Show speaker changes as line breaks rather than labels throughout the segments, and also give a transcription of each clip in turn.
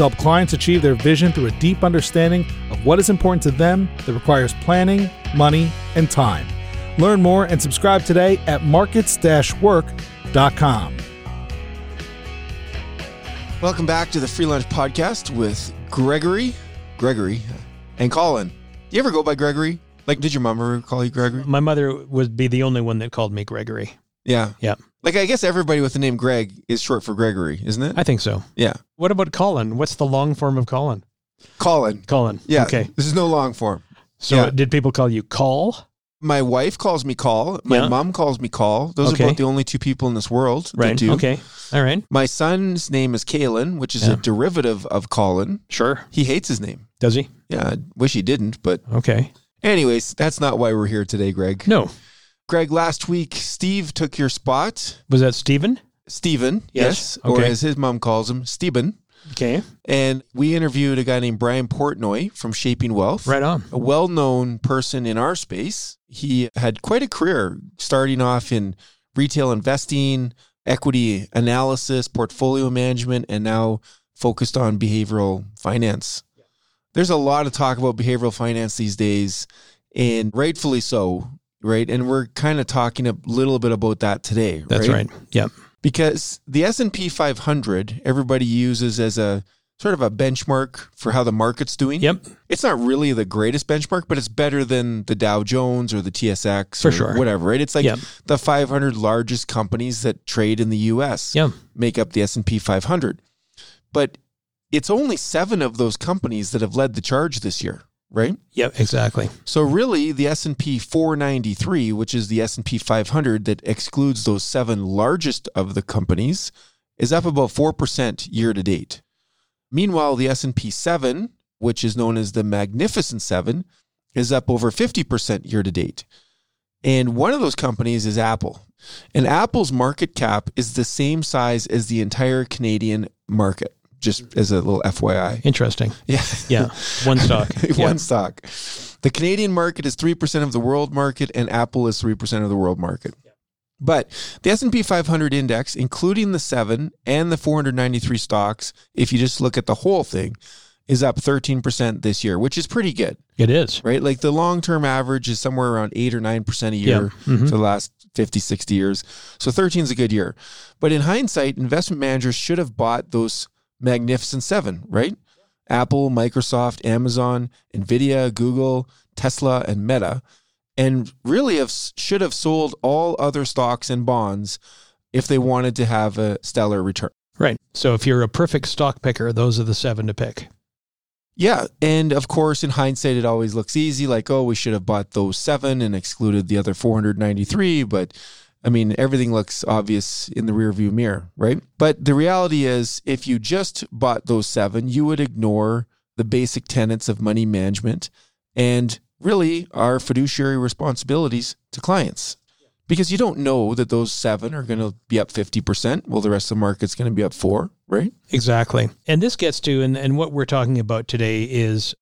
to help clients achieve their vision through a deep understanding of what is important to them that requires planning, money, and time. Learn more and subscribe today at markets work.com.
Welcome back to the Free Lunch Podcast with Gregory, Gregory, and Colin. You ever go by Gregory? Like, did your mom ever call you Gregory?
My mother would be the only one that called me Gregory.
Yeah.
Yeah.
Like, I guess everybody with the name Greg is short for Gregory, isn't it?
I think so.
yeah.
What about Colin? What's the long form of Colin?
Colin.
Colin.
Yeah.
Okay.
This is no long form.
So
Yeah.
did people call you Call?
My wife calls me Call. My
Yeah.
mom calls me Call. Those
Okay.
are about the only two people in this world that
Right.
do.
Okay. All right.
My son's name is Kalen, which is
Yeah.
a derivative of Colin.
Sure.
He hates his name.
Does he?
Yeah, I wish he didn't, but
Okay.
anyways, that's not why we're here today, Greg.
No.
Greg, last week Steve took your spot.
Was that Stephen?
Stephen,
Yes,
yes, or as his mom calls him, Stephen.
Okay.
And we interviewed a guy named Brian Portnoy from Shaping Wealth.
Right on.
A well known person in our space. He had quite a career starting off in retail investing, equity analysis, portfolio management, and now focused on behavioral finance. There's a lot of talk about behavioral finance these days, and rightfully so, right? And we're kind of talking a little bit about that today.
That's right. Yep.
because the S&P 500 everybody uses as a sort of a benchmark for how the market's doing.
Yep.
It's not really the greatest benchmark, but it's better than the Dow Jones or the TSX
For
or
sure.
whatever, right? It's like
Yep.
the 500 largest companies that trade in the US
Yeah.
make up the S&P 500. But it's only 7 of those companies that have led the charge this year, right?
Yep. Exactly.
So really the S&P 493, which is the S&P 500 that excludes those seven largest of the companies, is up about 4% year to date. Meanwhile, the S&P 7, which is known as the Magnificent 7, is up over 50% year to date. And one of those companies is Apple. And Apple's market cap is the same size as the entire Canadian market, just as a little FYI.
Interesting.
Yeah.
Yeah. One stock. Yeah.
one stock. The Canadian market is 3% of the world market and Apple is 3% of the world market. But the S&P 500 index, including the 7 and the 493 stocks, if you just look at the whole thing, is up 13% this year, which is pretty good,
It is.
right? Like the long-term average is somewhere around 8 or 9% a year
Yeah. Mhm.
for the last 50, 60 years. So 13 is a good year. But in hindsight, investment managers should have bought those magnificent 7, right? Apple, Microsoft, Amazon, Nvidia, Google, Tesla, and Meta, and really have should have sold all other stocks and bonds if they wanted to have a stellar return.
Right. So if you're a perfect stock picker, those are the seven to pick.
Yeah, and of course, in hindsight, it always looks easy, like oh, we should have bought those seven and excluded the other 493. But I mean, everything looks obvious in the rearview mirror, right? But the reality is, if you just bought those seven, you would ignore the basic tenets of money management and really our fiduciary responsibilities to clients. Because you don't know that those seven are going to be up 50%. Well, the rest of the market's going to be up four, right?
Exactly. And this gets to, and, and what we're talking about today is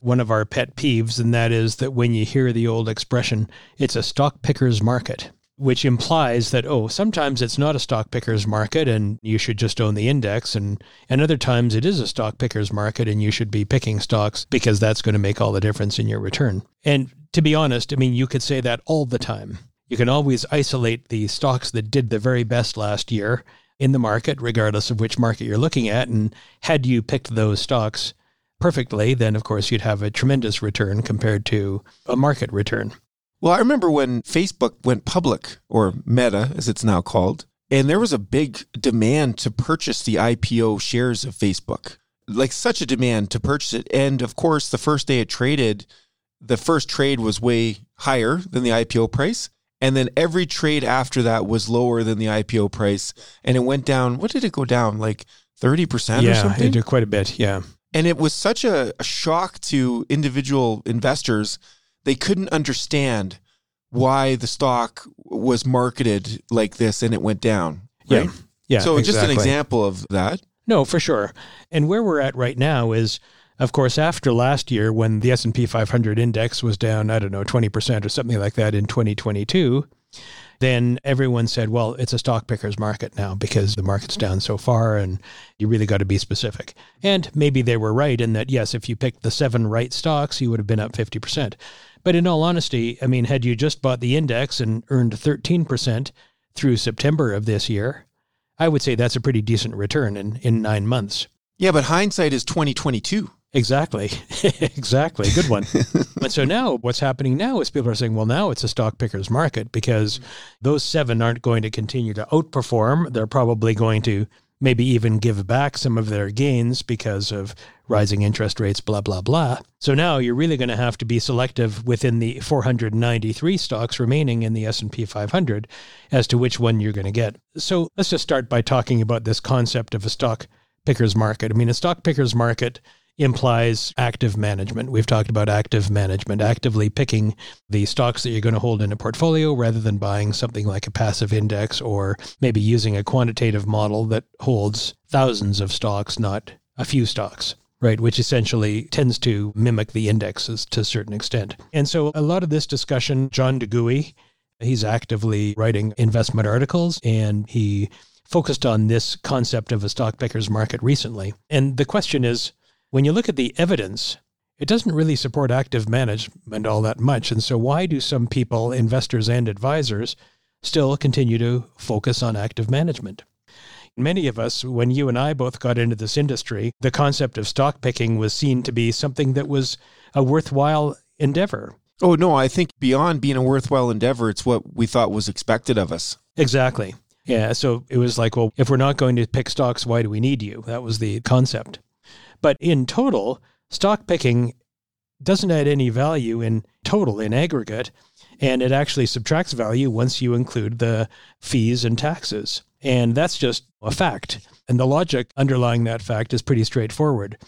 one of our pet peeves, and that is that when you hear the old expression, it's a stock picker's market, which implies that, oh, sometimes it's not a stock picker's market and you should just own the index. And, and other times it is a stock picker's market and you should be picking stocks because that's going to make all the difference in your return. And to be honest, I mean, you could say that all the time. You can always isolate the stocks that did the very best last year in the market, regardless of which market you're looking at. And had you picked those stocks perfectly, then of course you'd have a tremendous return compared to a market return.
Well, I remember when Facebook went public, or Meta as it's now called, and there was a big demand to purchase the IPO shares of Facebook. Like such a demand to purchase it. And of course, the first day it traded, the first trade was way higher than the IPO price. And then every trade after that was lower than the IPO price. And it went down, what did it go down? Like 30% or something?
it did quite a bit. Yeah.
And it was such a, a shock to individual investors. They couldn't understand why the stock was marketed like this and it went down. Right?
Yeah. Yeah.
so just an example of that.
No, for sure. And where we're at right now is, of course, after last year when the S&P 500 index was down, I don't know, 20% or something like that in 2022, then everyone said, well, it's a stock picker's market now because the market's down so far and you really got to be specific. And maybe they were right in that, yes, if you picked the seven right stocks, you would have been up 50%. But in all honesty, I mean, had you just bought the index and earned 13% through September of this year, I would say that's a pretty decent return in, in nine months.
Yeah, but hindsight is 2022.
Exactly. exactly. Good one. and so now what's happening now is people are saying, well, now it's a stock picker's market because those seven aren't going to continue to outperform. They're probably going to maybe even give back some of their gains because of rising interest rates, blah, blah, blah. So now you're really going to have to be selective within the 493 stocks remaining in the S&P 500 as to which one you're going to get. So let's just start by talking about this concept of a stock picker's market. I mean, a stock picker's market implies active management. We've talked about active management, actively picking the stocks that you're going to hold in a portfolio rather than buying something like a passive index or maybe using a quantitative model that holds thousands of stocks, not a few stocks. Right, which essentially tends to mimic the indexes to a certain extent. And so a lot of this discussion, John De Goey, he's actively writing investment articles and he focused on this concept of a stock picker's market recently. And the question is when you look at the evidence, it doesn't really support active management all that much. And so, why do some people, investors and advisors, still continue to focus on active management? Many of us, when you and I both got into this industry, the concept of stock picking was seen to be something that was a worthwhile endeavor.
Oh, no, I think beyond being a worthwhile endeavor, it's what we thought was expected of us.
Exactly. Yeah. So it was like, well, if we're not going to pick stocks, why do we need you? That was the concept. But in total, stock picking doesn't add any value in total, in aggregate, and it actually subtracts value once you include the fees and taxes. And that's just a fact. And the logic underlying that fact is pretty straightforward.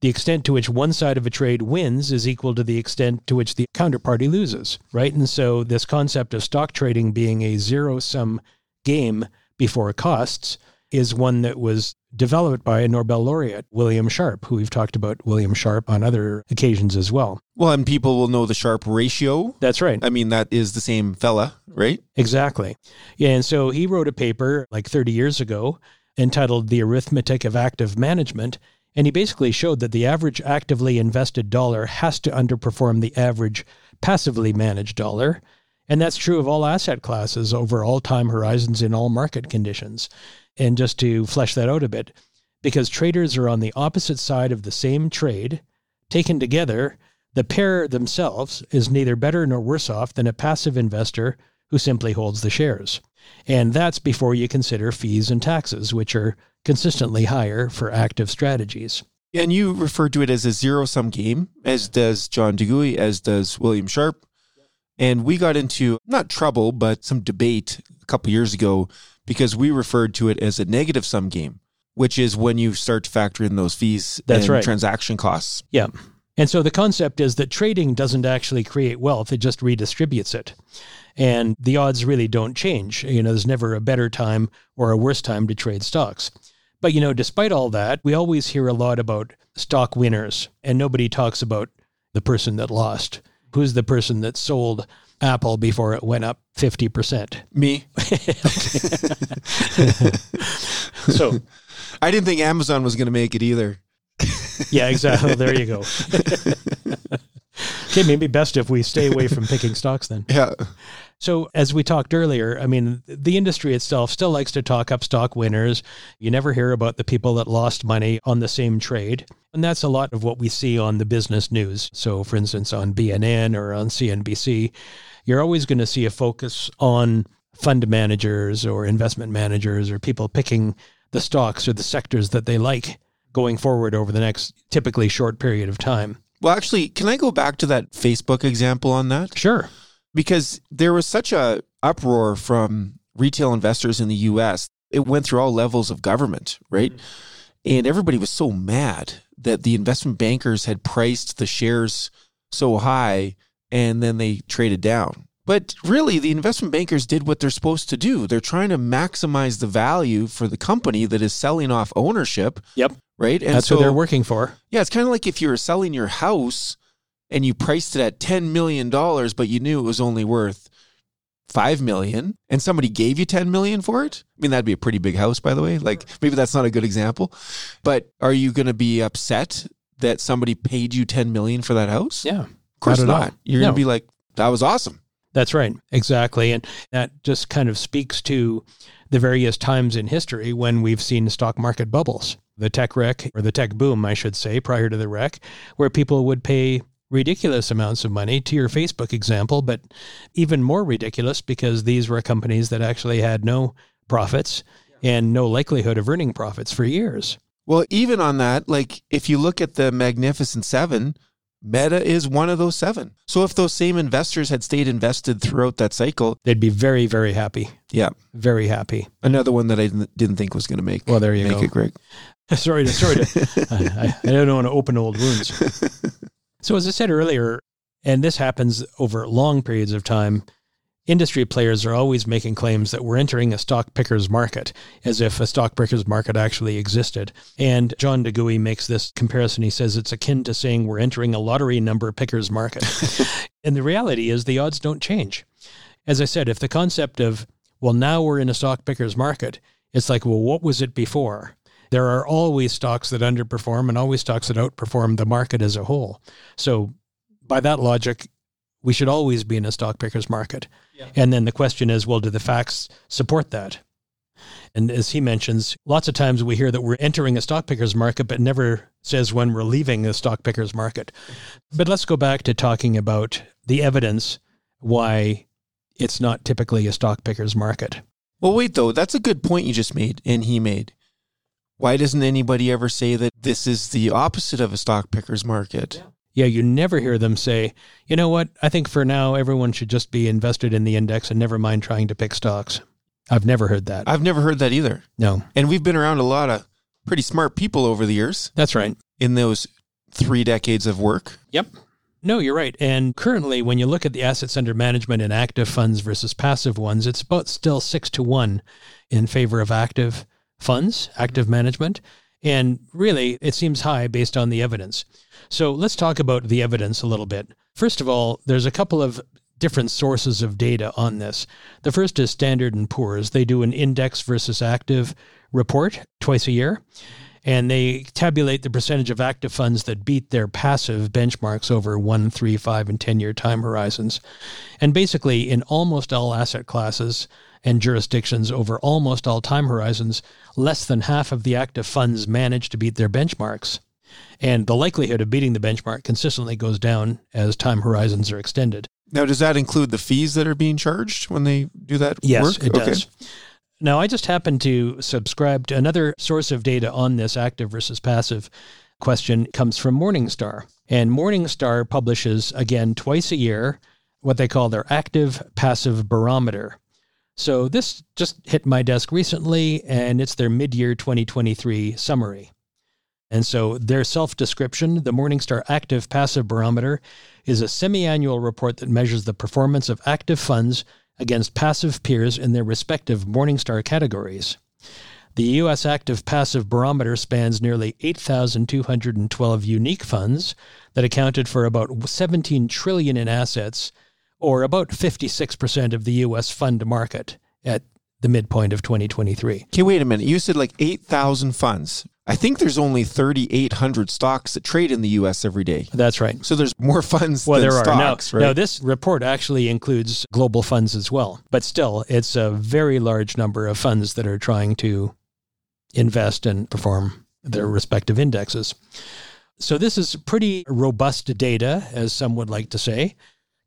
The extent to which one side of a trade wins is equal to the extent to which the counterparty loses, right? And so, this concept of stock trading being a zero sum game before costs is one that was developed by a Nobel laureate, William Sharpe, who we've talked about William Sharpe on other occasions as well.
Well, and people will know the Sharpe ratio.
That's right.
I mean, that is the same fella, right?
Exactly. Yeah. And so he wrote a paper like 30 years ago entitled The Arithmetic of Active Management. And he basically showed that the average actively invested dollar has to underperform the average passively managed dollar. And that's true of all asset classes over all time horizons in all market conditions. And just to flesh that out a bit, because traders are on the opposite side of the same trade, taken together, the pair themselves is neither better nor worse off than a passive investor who simply holds the shares. And that's before you consider fees and taxes, which are consistently higher for active strategies.
And you refer to it as a zero sum game, as does John De Goey, as does William Sharpe. And we got into not trouble, but some debate a couple years ago because we referred to it as a negative sum game, which is when you start to factor in those fees
That's
and
right.
transaction costs.
Yeah. And so the concept is that trading doesn't actually create wealth, it just redistributes it. And the odds really don't change. You know, there's never a better time or a worse time to trade stocks. But, you know, despite all that, we always hear a lot about stock winners, and nobody talks about the person that lost. Who's the person that sold Apple before it went up 50%?
Me,
So,
I didn't think Amazon was going to make it either.
yeah, exactly. There you go. okay, maybe best if we stay away from picking stocks then.
Yeah.
So, as we talked earlier, I mean, the industry itself still likes to talk up stock winners. You never hear about the people that lost money on the same trade. And that's a lot of what we see on the business news. So, for instance, on BNN or on CNBC, you're always going to see a focus on fund managers or investment managers or people picking the stocks or the sectors that they like going forward over the next typically short period of time.
Well, actually, can I go back to that Facebook example on that?
Sure.
Because there was such a uproar from retail investors in the US. It went through all levels of government, right? Mm-hmm. And everybody was so mad that the investment bankers had priced the shares so high and then they traded down. But really, the investment bankers did what they're supposed to do. They're trying to maximize the value for the company that is selling off ownership.
Yep.
Right.
And That's so, what they're working for.
Yeah. It's kind of like if you're selling your house and you priced it at $10 million, but you knew it was only worth five million and somebody gave you 10 million for it? I mean that'd be a pretty big house by the way. Like mm-hmm. maybe that's not a good example but are you going to be upset that somebody paid you 10 million for that house?
Yeah.
Of course not, not. you're
no.
going to be like that was awesome.
That's right. Exactly. And that just kind of speaks to the various times in history when we've seen stock market bubbles. The tech wreck or the tech boom i should say prior to the wreck where people would pay ridiculous amounts of money to your Facebook example, but even more ridiculous because these were companies that actually had no profits and no likelihood of earning profits for years.
Well, even on that, like if you look at the Magnificent Seven, Meta is one of those seven. So if those same investors had stayed invested throughout that cycle,
they'd be very, very happy.
Yeah,
very happy.
Another one that I didn't think was going to make.
Well, there you
make
go.
it, Greg.
sorry to, sorry to. I, I don't want to open old wounds. So, as I said earlier, and this happens over long periods of time, industry players are always making claims that we're entering a stock pickers market, as if a stock pickers market actually existed. And John De Goey makes this comparison. He says it's akin to saying we're entering a lottery number pickers market. and the reality is the odds don't change. As I said, if the concept of, well, now we're in a stock pickers market, it's like, well, what was it before? There are always stocks that underperform and always stocks that outperform the market as a whole. So, by that logic, we should always be in a stock picker's market. Yeah. And then the question is, well, do the facts support that? And as he mentions, lots of times we hear that we're entering a stock picker's market, but never says when we're leaving the stock picker's market. But let's go back to talking about the evidence why it's not typically a stock picker's market.
Well, wait, though, that's a good point you just made and he made. Why doesn't anybody ever say that this is the opposite of a stock picker's market?
Yeah. you never hear them say, you know what, I think for now everyone should just be invested in the index and never mind trying to pick stocks. I've never heard that.
I've never heard that either.
No.
And we've been around a lot of pretty smart people over the years.
That's right.
In those three decades of work.
Yep. No, you're right. And currently, when you look at the assets under management in active funds versus passive ones, it's about still six to one in favor of active funds, active management. And really, it seems high based on the evidence. So let's talk about the evidence a little bit. First of all, there's a couple of different sources of data on this. The first is Standard and Poor's. They do an index versus active report twice a year, and they tabulate the percentage of active funds that beat their passive benchmarks over one, three, five, and 10 year time horizons. And basically, in almost all asset classes, and jurisdictions over almost all time horizons, less than half of the active funds manage to beat their benchmarks. And the likelihood of beating the benchmark consistently goes down as time horizons are extended.
Now, does that include the fees that are being charged when they do that
yes,
work?
it does. Now, I just happen to subscribe to another source of data on this active versus passive question comes from Morningstar. And Morningstar publishes, again, twice a year, what they call their active passive barometer. So this just hit my desk recently, and it's their mid year 2023 summary. And so their self description, the Morningstar Active Passive Barometer, is a semi annual report that measures the performance of active funds against passive peers in their respective Morningstar categories. The U.S. Active Passive Barometer spans nearly 8,212 unique funds that accounted for about 17 trillion in assets or about 56% of the U.S. fund market at the midpoint of 2023.
Okay, wait a minute. You said like 8,000 funds. I think there's only 3,800 stocks that trade in the U.S. every day.
That's right.
So there's more funds well, there stocks,
are.
Now,
right? now, this report actually includes global funds as well, but still, it's a very large number of funds that are trying to invest and perform their respective indexes. So this is pretty robust data, as some would like to say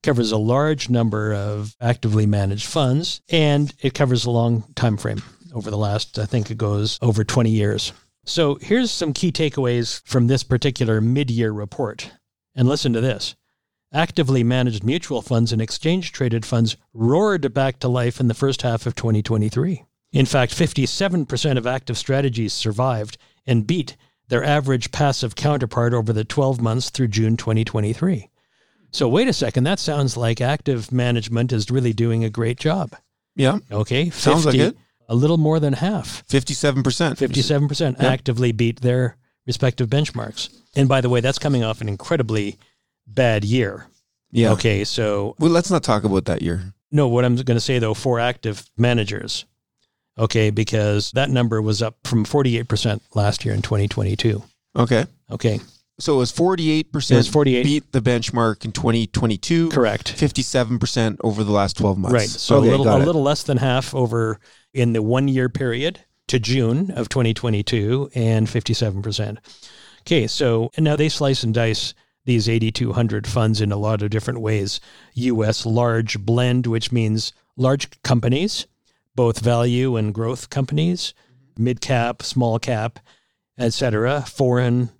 covers a large number of actively managed funds, and it covers a long time frame over the last, I think it goes over 20 years. So here's some key takeaways from this particular mid year report. And listen to this. Actively managed mutual funds and exchange traded funds roared back to life in the first half of 2023. In fact, 57% of active strategies survived and beat their average passive counterpart over the 12 months through June 2023. So, wait a second, that sounds like active management is really doing a great job.
Yeah.
Okay. 50,
Sounds like it.
A little more than half,
57%.
57%
Yeah.
actively beat their respective benchmarks. And by the way, that's coming off an incredibly bad year.
Yeah.
Okay. So,
Well, let's not talk about that year.
no, what I'm going to say though, for active managers, okay, because that number was up from 48% last year in 2022.
Okay.
Okay.
So it was 48%
It was 48.
beat the benchmark in 2022.
Correct.
57% over the last 12 months.
Right. So
Okay,
a little a little less than half over in the one year period to June of 2022 and 57%. Okay, so and now they slice and dice these 8200 funds in a lot of different ways. US large blend which means large companies, both value and growth companies, mid cap, small cap, etc., foreign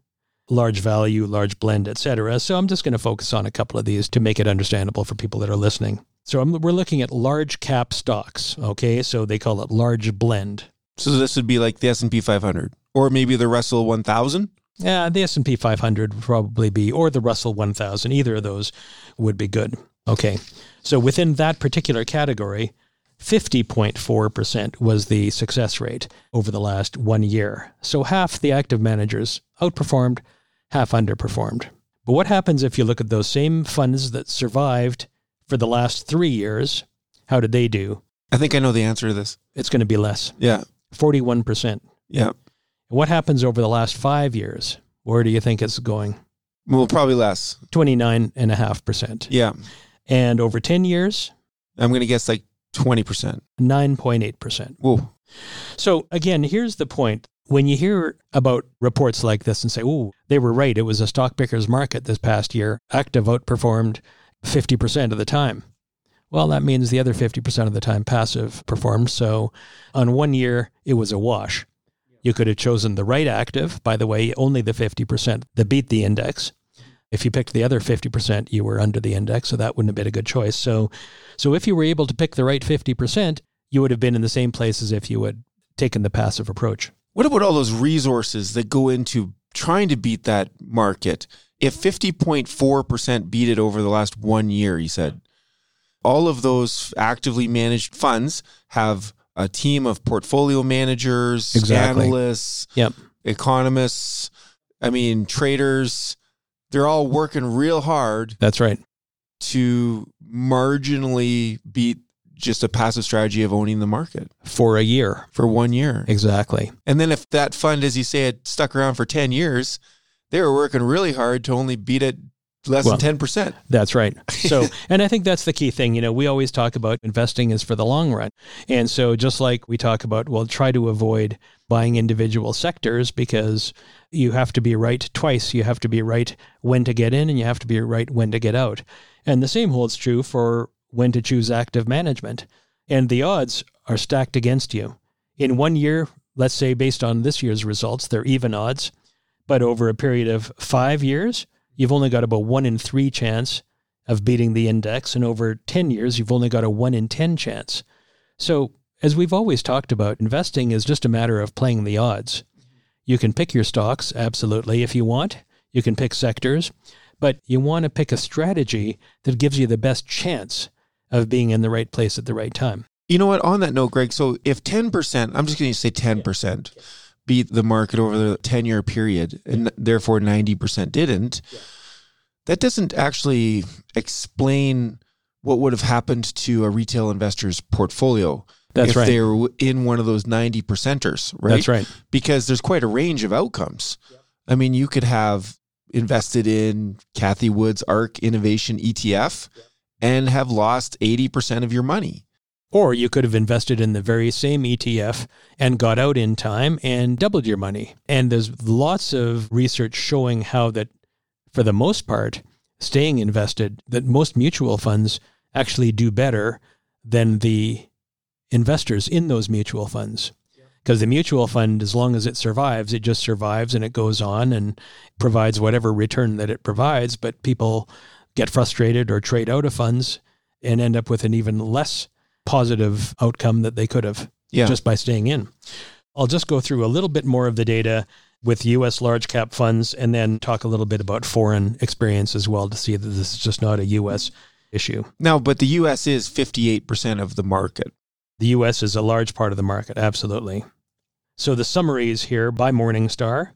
large value, large blend, etc. So I'm just going to focus on a couple of these to make it understandable for people that are listening. So I'm, we're looking at large cap stocks. Okay, so they call it large blend.
So this would be like the S&P 500 or maybe the Russell 1000.
Yeah, the S&P 500 would probably be, or the Russell 1000. Either of those would be good. Okay, so within that particular category, 50.4% was the success rate over the last one year. So half the active managers outperformed, half underperformed. But what happens if you look at those same funds that survived for the last three years? How did they do?
I think I know the answer to this.
It's going to be less,
Yeah.
41%.
Yeah.
What happens over the last five years? Where do you think it's going?
Well, probably less.
29.5%.
Yeah.
And over 10 years,
I'm going to guess like 20%.
9.8%.
Whoa.
So again, here's the point. When you hear about reports like this and say, oh, they were right, it was a stock picker's market this past year, active outperformed 50% of the time. Well, that means the other 50% of the time passive performed. So on one year, it was a wash. You could have chosen the right active, by the way, only the 50% that beat the index. If you picked the other 50%, you were under the index, so that wouldn't have been a good choice. So so if you were able to pick the right 50%, you would have been in the same place as if you had taken the passive approach.
What about all those resources that go into trying to beat that market? If 50.4% beat it over the last one year, he said, all of those actively managed funds have a team of portfolio managers,
Exactly.
analysts,
Yep.
economists, I mean, traders. They're all working real hard
That's right.
to marginally beat just a passive strategy of owning the market
For a year.
for one year.
Exactly.
And then if that fund, as you say, had stuck around for 10 years, they were working really hard to only beat it less
Well,
than 10%.
That's right. So, and I think that's the key thing. You know, we always talk about investing is for the long run. And so, just like we talk about, well, try to avoid buying individual sectors because you have to be right twice. You have to be right when to get in and you have to be right when to get out. And the same holds true for when to choose active management. And the odds are stacked against you. In one year, let's say based on this year's results, they're even odds. But over a period of five years, you've only got about one in three chance of beating the index. And over 10 years, you've only got a one in 10 chance. So, as we've always talked about, investing is just a matter of playing the odds. You can pick your stocks, absolutely, if you want. You can pick sectors, but you want to pick a strategy that gives you the best chance of being in the right place at the right time.
You know what? On that note, Greg, so if 10%, I'm just going to say 10% beat the market over the 10 year period, and therefore 90% didn't, that doesn't actually explain what would have happened to a retail investor's portfolio.
That's
if
right.
they were in one of those 90 percenters, right?
That's right.
because there's quite a range of outcomes. I mean, you could have invested in Cathie Wood's ARK Innovation ETF and have lost 80% of your money.
Or you could have invested in the very same ETF and got out in time and doubled your money. And there's lots of research showing how that, for the most part, staying invested, that most mutual funds actually do better than the investors in those mutual funds. Because the mutual fund, as long as it survives, it just survives and it goes on and provides whatever return that it provides. But people get frustrated or trade out of funds and end up with an even less positive outcome that they could have
Yeah.
just by staying in. I'll just go through a little bit more of the data with US large cap funds and then talk a little bit about foreign experience as well to see that this is just not a US issue.
Now, but the US is 58% of the market.
The US is a large part of the market, absolutely. So the summaries here by Morningstar.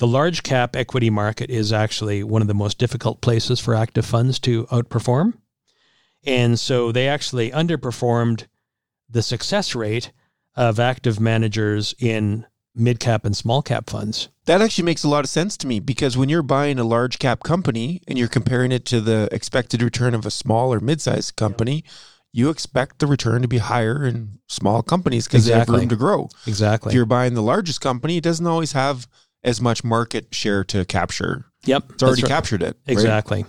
The large cap equity market is actually one of the most difficult places for active funds to outperform. And so they actually underperformed the success rate of active managers in mid cap and small cap funds.
That actually makes a lot of sense to me because when you're buying a large cap company and you're comparing it to the expected return of a small or mid sized company, you expect the return to be higher in small companies because they have room to grow.
Exactly.
If you're buying the largest company, it doesn't always have as much market share to capture.
yep.
It's already
right.
captured it. right?
Exactly.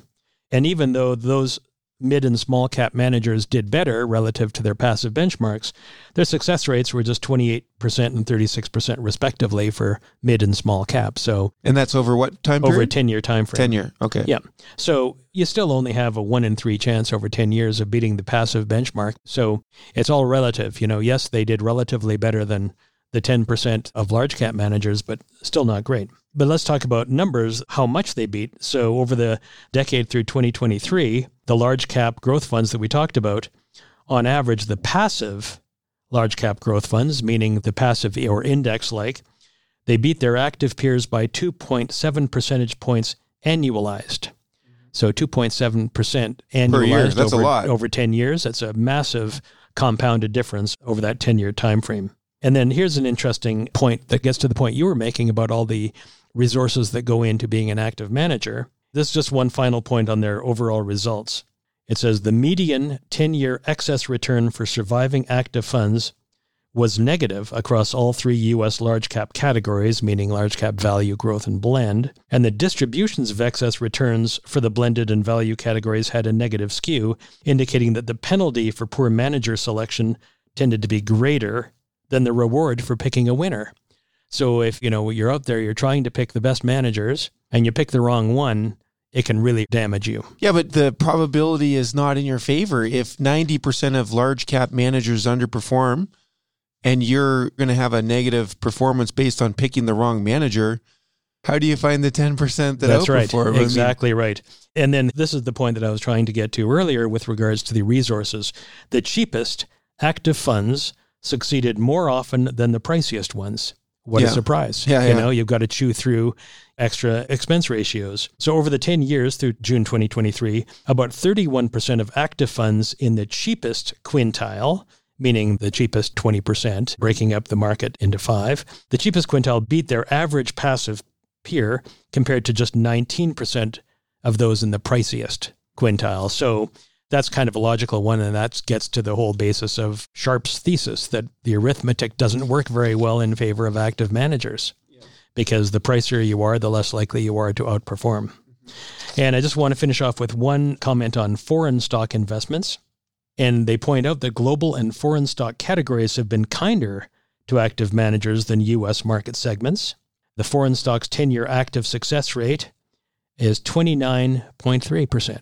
And even though those mid and small cap managers did better relative to their passive benchmarks, their success rates were just 28% and 36% respectively for mid and small cap. So
And that's over what time
over a 10 year time frame.
10 year. Okay.
Yeah. So you still only have a one in three chance over 10 years of beating the passive benchmark. So it's all relative. You know, yes, they did relatively better than the 10% of large cap managers, but still not great. But let's talk about numbers, how much they beat. So over the decade through 2023, the large cap growth funds that we talked about, on average, the passive large cap growth funds, meaning the passive or index like, they beat their active peers by 2.7 percentage points annualized. So 2.7% annualized
year. That's a
over,
lot.
over 10 years. That's a massive compounded difference over that 10 year time frame. And then here's an interesting point that gets to the point you were making about all the resources that go into being an active manager. This is just one final point on their overall results. It says the median 10 year excess return for surviving active funds was negative across all three U.S. large cap categories, meaning large cap value, growth, and blend. And the distributions of excess returns for the blended and value categories had a negative skew, indicating that the penalty for poor manager selection tended to be greater than the reward for picking a winner. So if you know you're out there, you're trying to pick the best managers, and you pick the wrong one, it can really damage you.
Yeah, but the probability is not in your favor. If 90% of large cap managers underperform and you're going to have a negative performance based on picking the wrong manager, how do you find the 10% that
That's right.
outperform? I mean,
Exactly right. And then this is the point that I was trying to get to earlier with regards to the resources. The cheapest active funds succeeded more often than the priciest ones. What
Yeah.
a surprise.
Yeah,
you
yeah.
know, you've got to chew through extra expense ratios. So over the 10 years through June 2023, about 31% of active funds in the cheapest quintile meaning the cheapest 20%, breaking up the market into five. The cheapest quintile beat their average passive peer compared to just 19% of those in the priciest quintile. So that's kind of a logical one, and that gets to the whole basis of Sharpe's thesis that the arithmetic doesn't work very well in favor of active managers because the pricier you are, the less likely you are to outperform. Mm-hmm. And I just want to finish off with one comment on foreign stock investments. And they point out that global and foreign stock categories have been kinder to active managers than US market segments. The foreign stock's 10 year active success rate is 29.3%.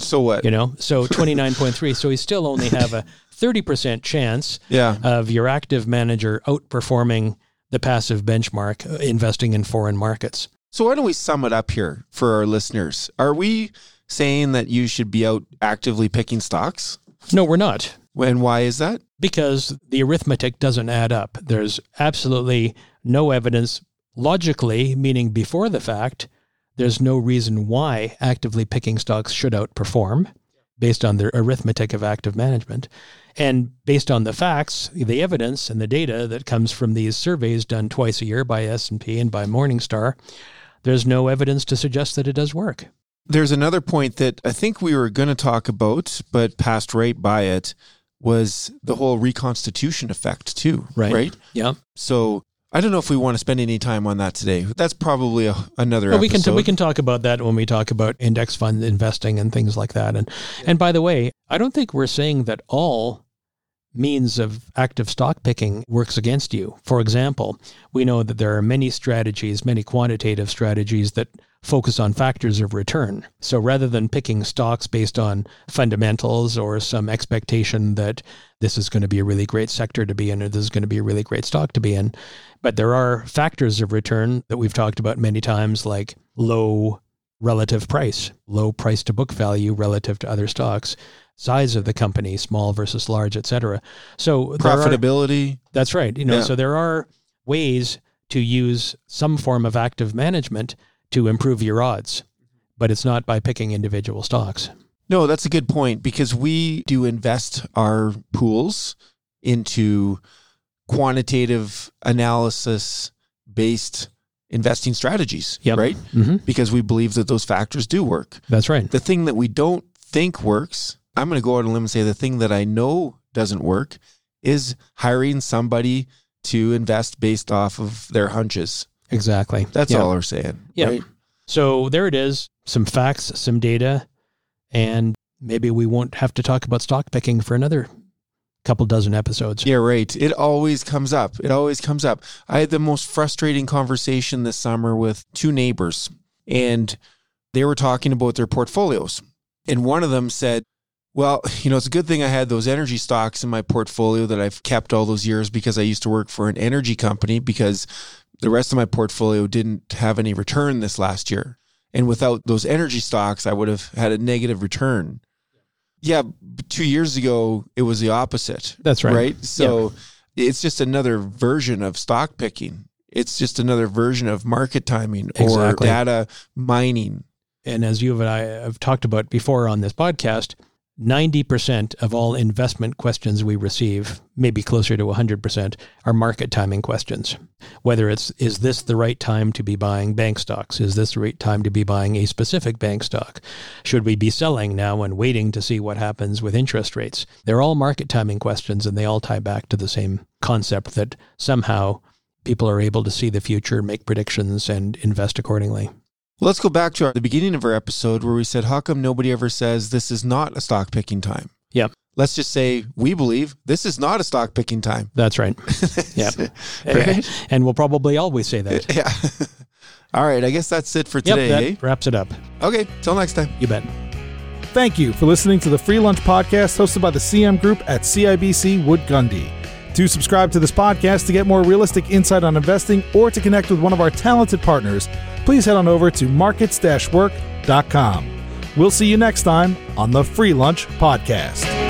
So what?
You know, so 29.3. so you still only have a 30% chance
Yeah.
of your active manager outperforming the passive benchmark uh, investing in foreign markets.
So why don't we sum it up here for our listeners? Are we saying that you should be out actively picking stocks?
No, we're not.
And why is that?
because the arithmetic doesn't add up. There's absolutely no evidence logically, meaning before the fact, there's no reason why actively picking stocks should outperform based on their arithmetic of active management. And based on the facts, the evidence and the data that comes from these surveys done twice a year by S&P and by Morningstar, there's no evidence to suggest that it does work.
There's another point that I think we were going to talk about, but passed right by it, was the whole reconstitution effect too.
Right.
Right.
Yeah.
So I don't know if we want to spend any time on that today. That's probably a, another.
Well, we can
episode.
we can talk about that when we talk about index fund investing and things like that. And and by the way, I don't think we're saying that all means of active stock picking works against you. For example, we know that there are many strategies, many quantitative strategies that focus on factors of return. So rather than picking stocks based on fundamentals or some expectation that this is going to be a really great sector to be in or this is going to be a really great stock to be in, but there are factors of return that we've talked about many times like low relative price, low price to book value relative to other stocks size of the company, small versus large, et cetera. So
profitability.
Are, that's right. You know,
yeah.
so there are ways to use some form of active management to improve your odds, but it's not by picking individual stocks.
No, that's a good point because we do invest our pools into quantitative analysis based investing strategies,
yep.
right?
Mm-hmm.
Because we believe that those factors do work.
That's right.
The thing that we don't think works I'm going to go out on a limb and say the thing that I know doesn't work is hiring somebody to invest based off of their hunches.
Exactly.
That's
yeah.
all we're saying.
Yeah.
Right?
So there it is some facts, some data, and maybe we won't have to talk about stock picking for another couple dozen episodes.
Yeah, right. It always comes up. It always comes up. I had the most frustrating conversation this summer with two neighbors, and they were talking about their portfolios. And one of them said, well, you know, it's a good thing I had those energy stocks in my portfolio that I've kept all those years because I used to work for an energy company because the rest of my portfolio didn't have any return this last year. And without those energy stocks, I would have had a negative return. Yeah, two years ago, it was the opposite.
That's right.
Right. So yeah. it's just another version of stock picking. It's just another version of market timing
exactly.
or data mining.
And as you and I have talked about before on this podcast, 90% of all investment questions we receive, maybe closer to 100%, are market timing questions. Whether it's, is this the right time to be buying bank stocks? Is this the right time to be buying a specific bank stock? Should we be selling now and waiting to see what happens with interest rates? They're all market timing questions and they all tie back to the same concept that somehow people are able to see the future, make predictions, and invest accordingly.
Well, let's go back to our, the beginning of our episode where we said, how come nobody ever says this is not a stock picking time?
Yep.
Let's just say we believe this is not a stock picking time.
That's right. yep. right? And we'll probably always say that.
Yeah. All right. I guess that's it for today.
Yep, that
eh?
wraps it up.
Okay. Till next time.
You bet.
Thank you for listening to the Free Lunch Podcast hosted by the CM Group at CIBC Wood Gundy. To subscribe to this podcast to get more realistic insight on investing or to connect with one of our talented partners, please head on over to markets-work.com. We'll see you next time on the Free Lunch Podcast.